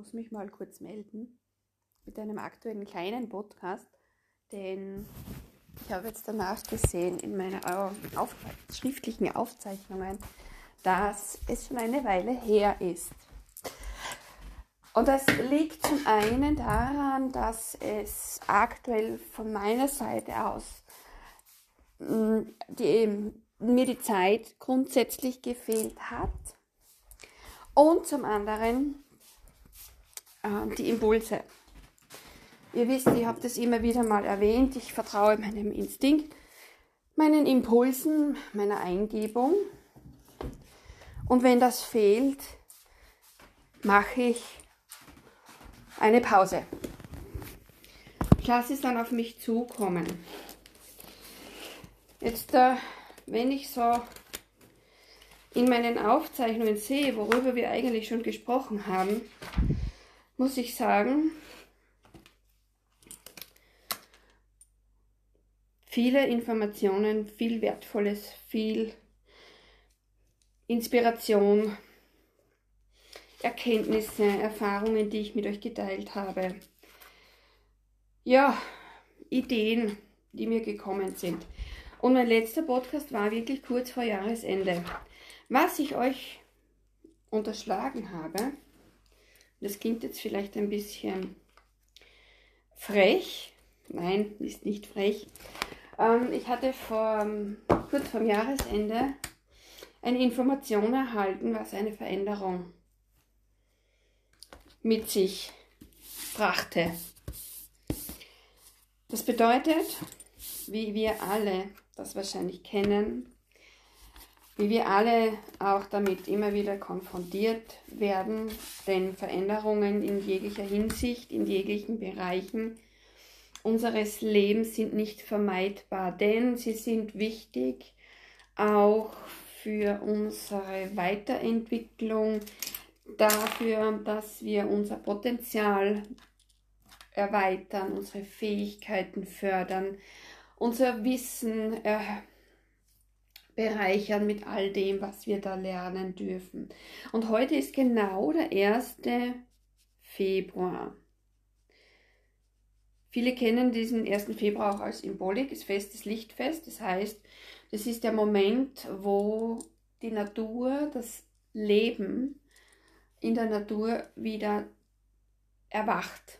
muss mich mal kurz melden mit einem aktuellen kleinen Podcast, denn ich habe jetzt danach gesehen in meinen auf schriftlichen Aufzeichnungen, dass es schon eine Weile her ist. Und das liegt zum einen daran, dass es aktuell von meiner Seite aus mm, die, mir die Zeit grundsätzlich gefehlt hat und zum anderen äh, die Impulse. Ihr wisst, ich habe das immer wieder mal erwähnt, ich vertraue meinem Instinkt, meinen Impulsen, meiner Eingebung. Und wenn das fehlt, mache ich eine Pause. Ich lasse es dann auf mich zukommen. Jetzt, äh, wenn ich so in meinen Aufzeichnungen sehe, worüber wir eigentlich schon gesprochen haben, muss ich sagen, viele Informationen, viel Wertvolles, viel Inspiration, Erkenntnisse, Erfahrungen, die ich mit euch geteilt habe. Ja, Ideen, die mir gekommen sind. Und mein letzter Podcast war wirklich kurz vor Jahresende. Was ich euch unterschlagen habe, das klingt jetzt vielleicht ein bisschen frech. Nein, ist nicht frech. Ähm, ich hatte vor, kurz vor Jahresende eine Information erhalten, was eine Veränderung mit sich brachte. Das bedeutet, wie wir alle das wahrscheinlich kennen, wie wir alle auch damit immer wieder konfrontiert werden, denn Veränderungen in jeglicher Hinsicht, in jeglichen Bereichen unseres Lebens sind nicht vermeidbar, denn sie sind wichtig auch für unsere Weiterentwicklung, dafür, dass wir unser Potenzial erweitern, unsere Fähigkeiten fördern, unser Wissen äh, bereichern mit all dem, was wir da lernen dürfen. Und heute ist genau der 1. Februar. Viele kennen diesen 1. Februar auch als Symbolik, das Fest des Lichtfest. Das heißt, das ist der Moment, wo die Natur, das Leben in der Natur wieder erwacht.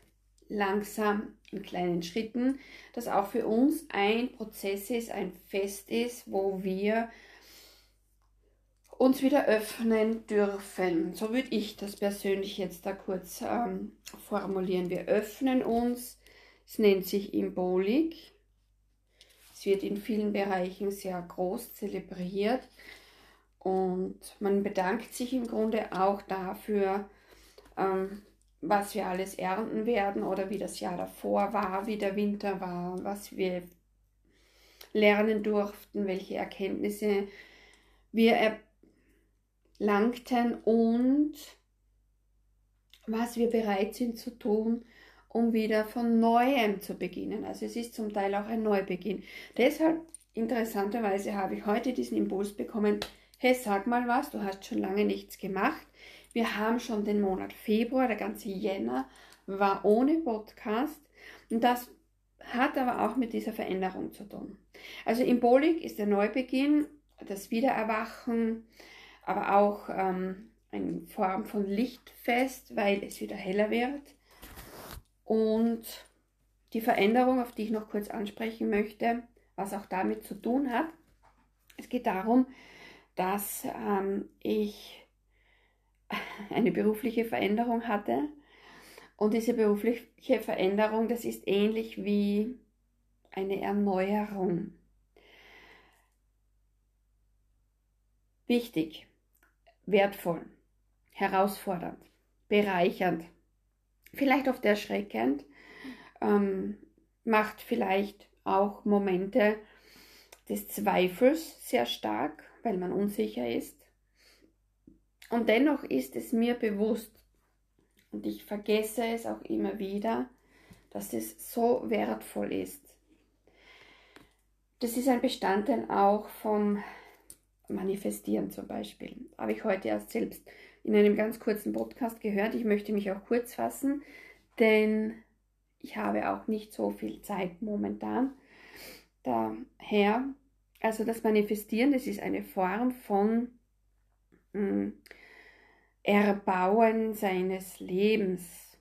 Langsam, in kleinen Schritten, dass auch für uns ein Prozess ist, ein Fest ist, wo wir uns wieder öffnen dürfen. So würde ich das persönlich jetzt da kurz ähm, formulieren. Wir öffnen uns. Es nennt sich Imbolik. Es wird in vielen Bereichen sehr groß zelebriert. Und man bedankt sich im Grunde auch dafür, ähm, was wir alles ernten werden oder wie das Jahr davor war, wie der Winter war, was wir lernen durften, welche Erkenntnisse wir erlangten und was wir bereit sind zu tun, um wieder von neuem zu beginnen. Also es ist zum Teil auch ein Neubeginn. Deshalb, interessanterweise, habe ich heute diesen Impuls bekommen, hey, sag mal was, du hast schon lange nichts gemacht. Wir haben schon den Monat Februar, der ganze Jänner war ohne Podcast und das hat aber auch mit dieser Veränderung zu tun. Also Imbolik ist der Neubeginn, das Wiedererwachen, aber auch ähm, eine Form von Lichtfest, weil es wieder heller wird. Und die Veränderung, auf die ich noch kurz ansprechen möchte, was auch damit zu tun hat, es geht darum, dass ähm, ich eine berufliche Veränderung hatte. Und diese berufliche Veränderung, das ist ähnlich wie eine Erneuerung. Wichtig, wertvoll, herausfordernd, bereichernd, vielleicht oft erschreckend, ähm, macht vielleicht auch Momente des Zweifels sehr stark, weil man unsicher ist. Und dennoch ist es mir bewusst, und ich vergesse es auch immer wieder, dass es so wertvoll ist. Das ist ein Bestandteil auch vom manifestieren zum Beispiel. Habe ich heute erst selbst in einem ganz kurzen Podcast gehört. Ich möchte mich auch kurz fassen, denn ich habe auch nicht so viel Zeit momentan. Daher, also das Manifestieren, das ist eine Form von mh, hm, Erbauen seines Lebens.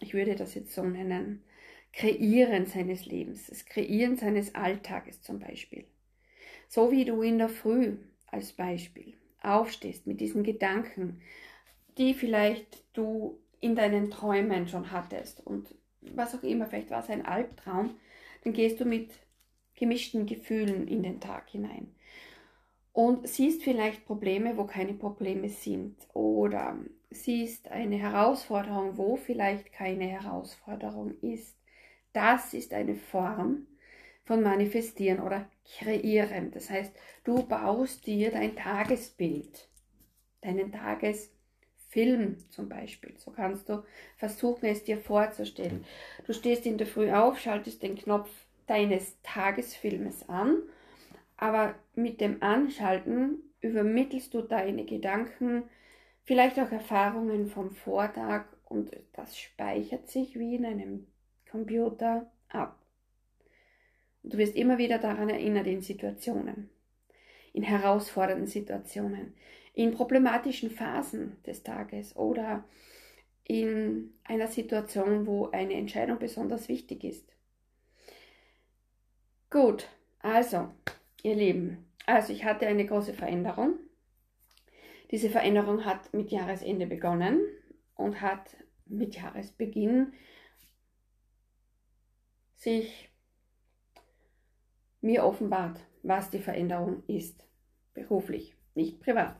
Ich würde das jetzt so nennen. Kreieren seines Lebens, das Kreieren seines Alltages zum Beispiel. So wie du in der Früh als Beispiel aufstehst mit diesen Gedanken, die vielleicht du in deinen Träumen schon hattest und was auch immer, vielleicht war es ein Albtraum, dann gehst du mit gemischten Gefühlen in den Tag hinein und siehst vielleicht Probleme, wo keine Probleme sind oder siehst eine Herausforderung, wo vielleicht keine Herausforderung ist. Das ist eine Form von manifestieren oder kreieren. Das heißt, du baust dir dein Tagesbild, deinen Tagesfilm zum Beispiel. So kannst du versuchen, es dir vorzustellen. Du stehst in der Früh auf, schaltest den Knopf deines Tagesfilmes an, aber mit dem Anschalten übermittelst du deine Gedanken, vielleicht auch Erfahrungen vom Vortag und das speichert sich wie in einem Computer ab. Du wirst immer wieder daran erinnert in Situationen, in herausfordernden Situationen, in problematischen Phasen des Tages oder in einer Situation, wo eine Entscheidung besonders wichtig ist. Gut, also, ihr Lieben, also ich hatte eine große Veränderung. Diese Veränderung hat mit Jahresende begonnen und hat mit Jahresbeginn sich mir offenbart, was die Veränderung ist. Beruflich, nicht privat.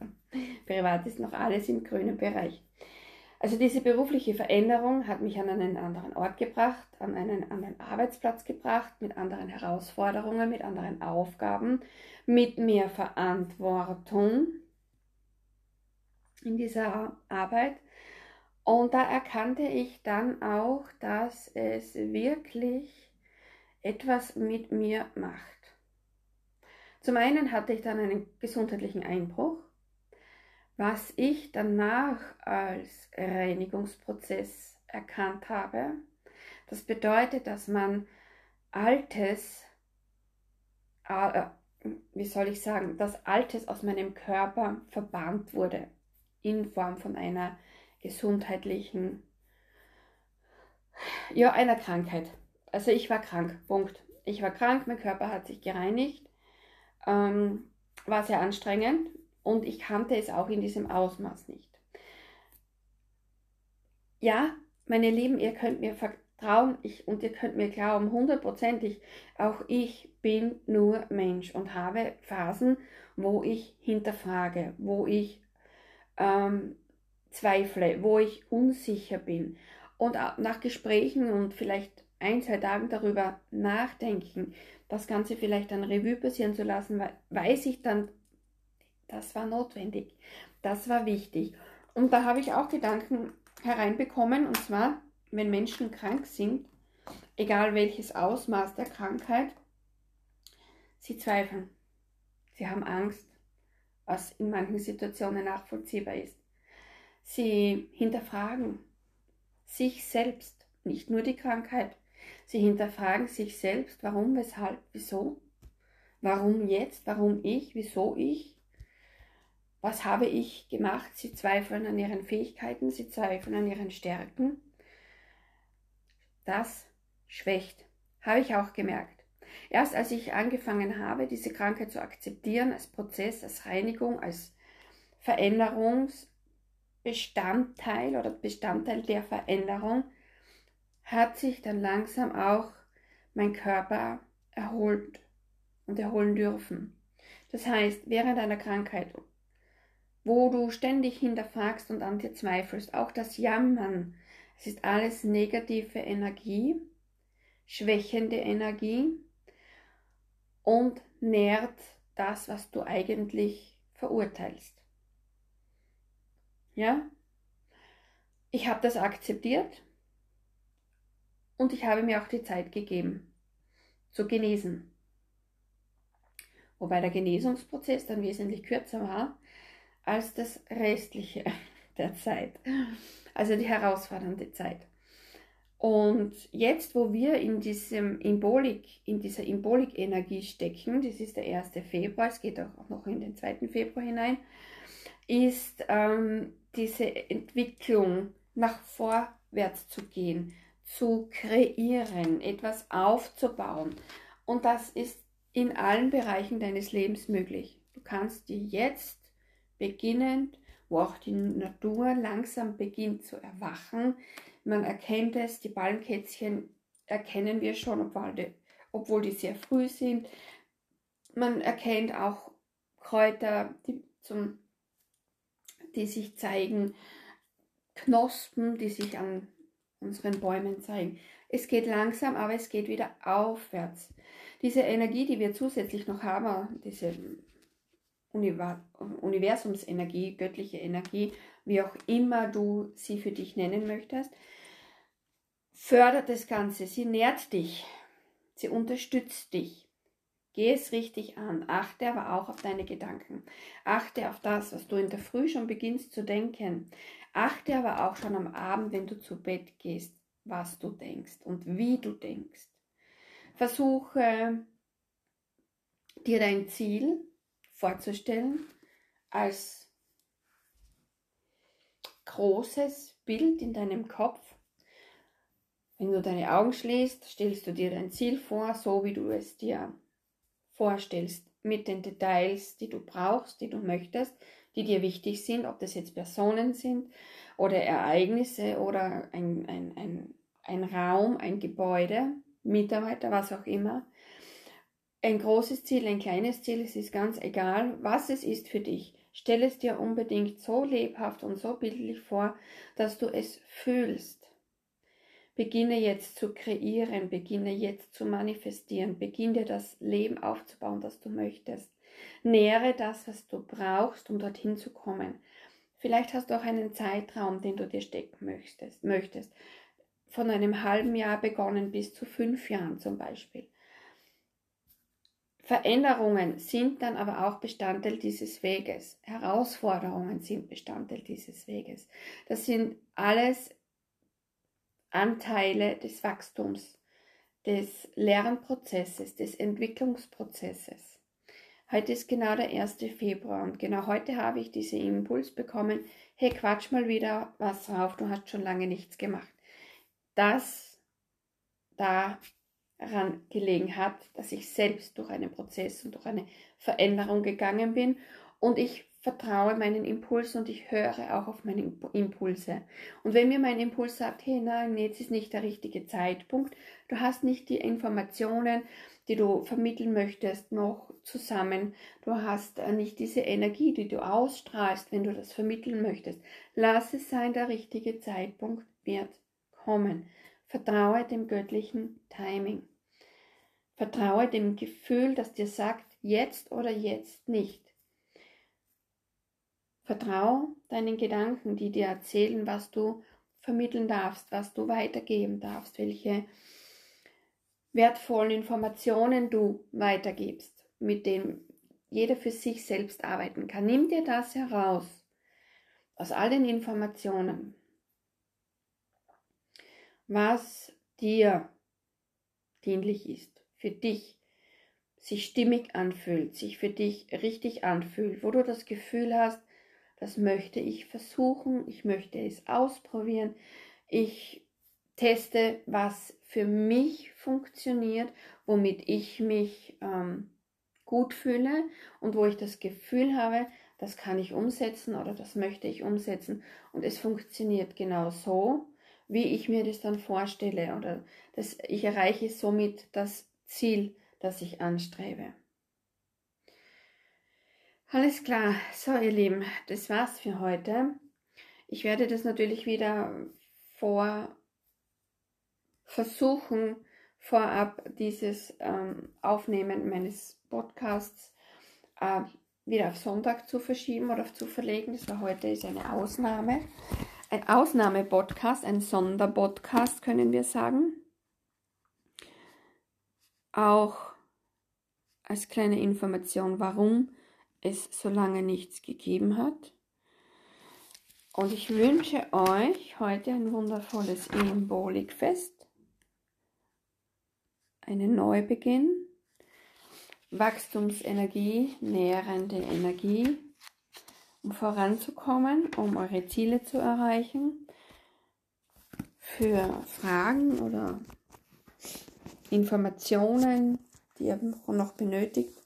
Privat ist noch alles im grünen Bereich. Also diese berufliche Veränderung hat mich an einen anderen Ort gebracht, an einen anderen Arbeitsplatz gebracht, mit anderen Herausforderungen, mit anderen Aufgaben, mit mehr Verantwortung in dieser Arbeit. Und da erkannte ich dann auch, dass es wirklich etwas mit mir macht. Zum einen hatte ich dann einen gesundheitlichen Einbruch, was ich danach als Reinigungsprozess erkannt habe. Das bedeutet, dass man Altes, äh, wie soll ich sagen, dass Altes aus meinem Körper verbannt wurde in Form von einer gesundheitlichen, ja, einer Krankheit. Also ich war krank, Punkt. Ich war krank, mein Körper hat sich gereinigt, ähm, war sehr anstrengend und ich kannte es auch in diesem Ausmaß nicht. Ja, meine Lieben, ihr könnt mir vertrauen ich, und ihr könnt mir glauben, hundertprozentig, auch ich bin nur Mensch und habe Phasen, wo ich hinterfrage, wo ich ähm, zweifle, wo ich unsicher bin. Und nach Gesprächen und vielleicht ein, zwei Tagen darüber nachdenken, das Ganze vielleicht dann Revue passieren zu lassen, weiß ich dann, das war notwendig, das war wichtig. Und da habe ich auch Gedanken hereinbekommen, und zwar, wenn Menschen krank sind, egal welches Ausmaß der Krankheit, sie zweifeln, sie haben Angst, was in manchen Situationen nachvollziehbar ist. Sie hinterfragen sich selbst, nicht nur die Krankheit. Sie hinterfragen sich selbst, warum, weshalb, wieso. Warum jetzt, warum ich, wieso ich. Was habe ich gemacht? Sie zweifeln an ihren Fähigkeiten, sie zweifeln an ihren Stärken. Das schwächt, habe ich auch gemerkt. Erst als ich angefangen habe, diese Krankheit zu akzeptieren als Prozess, als Reinigung, als Veränderungsbestandteil oder Bestandteil der Veränderung, hat sich dann langsam auch mein Körper erholt und erholen dürfen. Das heißt, während einer Krankheit, wo du ständig hinterfragst und an dir zweifelst, auch das Jammern, es ist alles negative Energie, schwächende Energie und nährt das, was du eigentlich verurteilst. Ja? Ich habe das akzeptiert und ich habe mir auch die Zeit gegeben, zu genesen. wobei der Genesungsprozess dann wesentlich kürzer war als das restliche der Zeit, also die herausfordernde Zeit. Und jetzt, wo wir in diesem Imbolik, in dieser Imbolik-Energie stecken, das ist der 1. Februar, es geht auch noch in den 2. Februar hinein, ist ähm, diese Entwicklung nach vorwärts zu gehen, zu kreieren, etwas aufzubauen. Und das ist in allen Bereichen deines Lebens möglich. Du kannst dir jetzt beginnend, wo auch die Natur langsam beginnt zu erwachen, man erkennt es, die Ballenkätzchen erkennen wir schon, obwohl die, obwohl die sehr früh sind. Man erkennt auch Kräuter, die, zum, die sich zeigen, Knospen, die sich an unseren Bäumen zeigen. Es geht langsam, aber es geht wieder aufwärts. Diese Energie, die wir zusätzlich noch haben, diese Universumsenergie, göttliche Energie, wie auch immer du sie für dich nennen möchtest, fördert das Ganze. Sie nährt dich, sie unterstützt dich. Geh es richtig an. Achte aber auch auf deine Gedanken. Achte auf das, was du in der Früh schon beginnst zu denken. Achte aber auch schon am Abend, wenn du zu Bett gehst, was du denkst und wie du denkst. Versuche dir dein Ziel vorzustellen als großes Bild in deinem Kopf. Wenn du deine Augen schließt, stellst du dir dein Ziel vor, so wie du es dir vorstellst, mit den Details, die du brauchst, die du möchtest, die dir wichtig sind, ob das jetzt Personen sind oder Ereignisse oder ein, ein, ein, ein Raum, ein Gebäude, Mitarbeiter, was auch immer. Ein großes Ziel, ein kleines Ziel, es ist ganz egal, was es ist für dich. Stell es dir unbedingt so lebhaft und so bildlich vor, dass du es fühlst. Beginne jetzt zu kreieren, beginne jetzt zu manifestieren, beginne das Leben aufzubauen, das du möchtest. Nähere das, was du brauchst, um dorthin zu kommen. Vielleicht hast du auch einen Zeitraum, den du dir stecken möchtest. möchtest. Von einem halben Jahr begonnen bis zu fünf Jahren zum Beispiel. Veränderungen sind dann aber auch Bestandteil dieses Weges. Herausforderungen sind Bestandteil dieses Weges. Das sind alles Anteile des Wachstums, des Lernprozesses, des Entwicklungsprozesses. Heute ist genau der 1. Februar und genau heute habe ich diesen Impuls bekommen, hey, quatsch mal wieder was drauf, du hast schon lange nichts gemacht. Das daran gelegen hat, dass ich selbst durch einen Prozess und durch eine Veränderung gegangen bin und ich vertraue meinen Impulsen und ich höre auch auf meine Impulse. Und wenn mir mein Impuls sagt, hey, nein, jetzt ist nicht der richtige Zeitpunkt, du hast nicht die Informationen, die du vermitteln möchtest, noch zusammen, du hast äh, nicht diese Energie, die du ausstrahlst, wenn du das vermitteln möchtest, lass es sein, der richtige Zeitpunkt wird kommen. Vertraue dem göttlichen Timing. Vertraue dem Gefühl, das dir sagt, jetzt oder jetzt nicht. Vertrau deinen Gedanken, die dir erzählen, was du vermitteln darfst, was du weitergeben darfst, welche wertvollen Informationen du weitergibst, mit denen jeder für sich selbst arbeiten kann. Nimm dir das heraus aus all den Informationen, was dir dienlich ist, für dich sich stimmig anfühlt, sich für dich richtig anfühlt, wo du das Gefühl hast, das möchte ich versuchen, ich möchte es ausprobieren, ich teste, was für mich funktioniert, womit ich mich ähm, gut fühle und wo ich das Gefühl habe, das kann ich umsetzen oder das möchte ich umsetzen und es funktioniert genau so, wie ich mir das dann vorstelle oder das, ich erreiche somit das Ziel, das ich anstrebe. Alles klar, so ihr Lieben, das war's für heute. Ich werde das natürlich wieder vor versuchen, vorab dieses ähm, Aufnehmen meines Podcasts äh, wieder auf Sonntag zu verschieben oder zu verlegen. Das war heute ist eine Ausnahme. Ein Ausnahme-Podcast, ein Sonderpodcast, können wir sagen. Auch als kleine Information, warum es so lange nichts gegeben hat. Und ich wünsche euch heute ein wundervolles Embolikfest, einen Neubeginn, Wachstumsenergie, nährende Energie, um voranzukommen, um eure Ziele zu erreichen. Für Fragen oder Informationen, die ihr noch benötigt,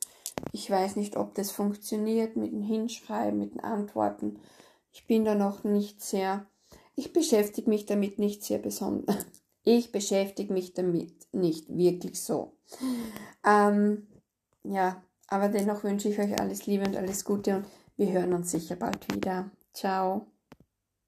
ich weiß nicht, ob das funktioniert mit dem Hinschreiben, mit den Antworten. Ich bin da noch nicht sehr, ich beschäftige mich damit nicht sehr besonders. Ich beschäftige mich damit nicht wirklich so. Ähm, ja, aber dennoch wünsche ich euch alles Liebe und alles Gute und wir hören uns sicher bald wieder. Ciao.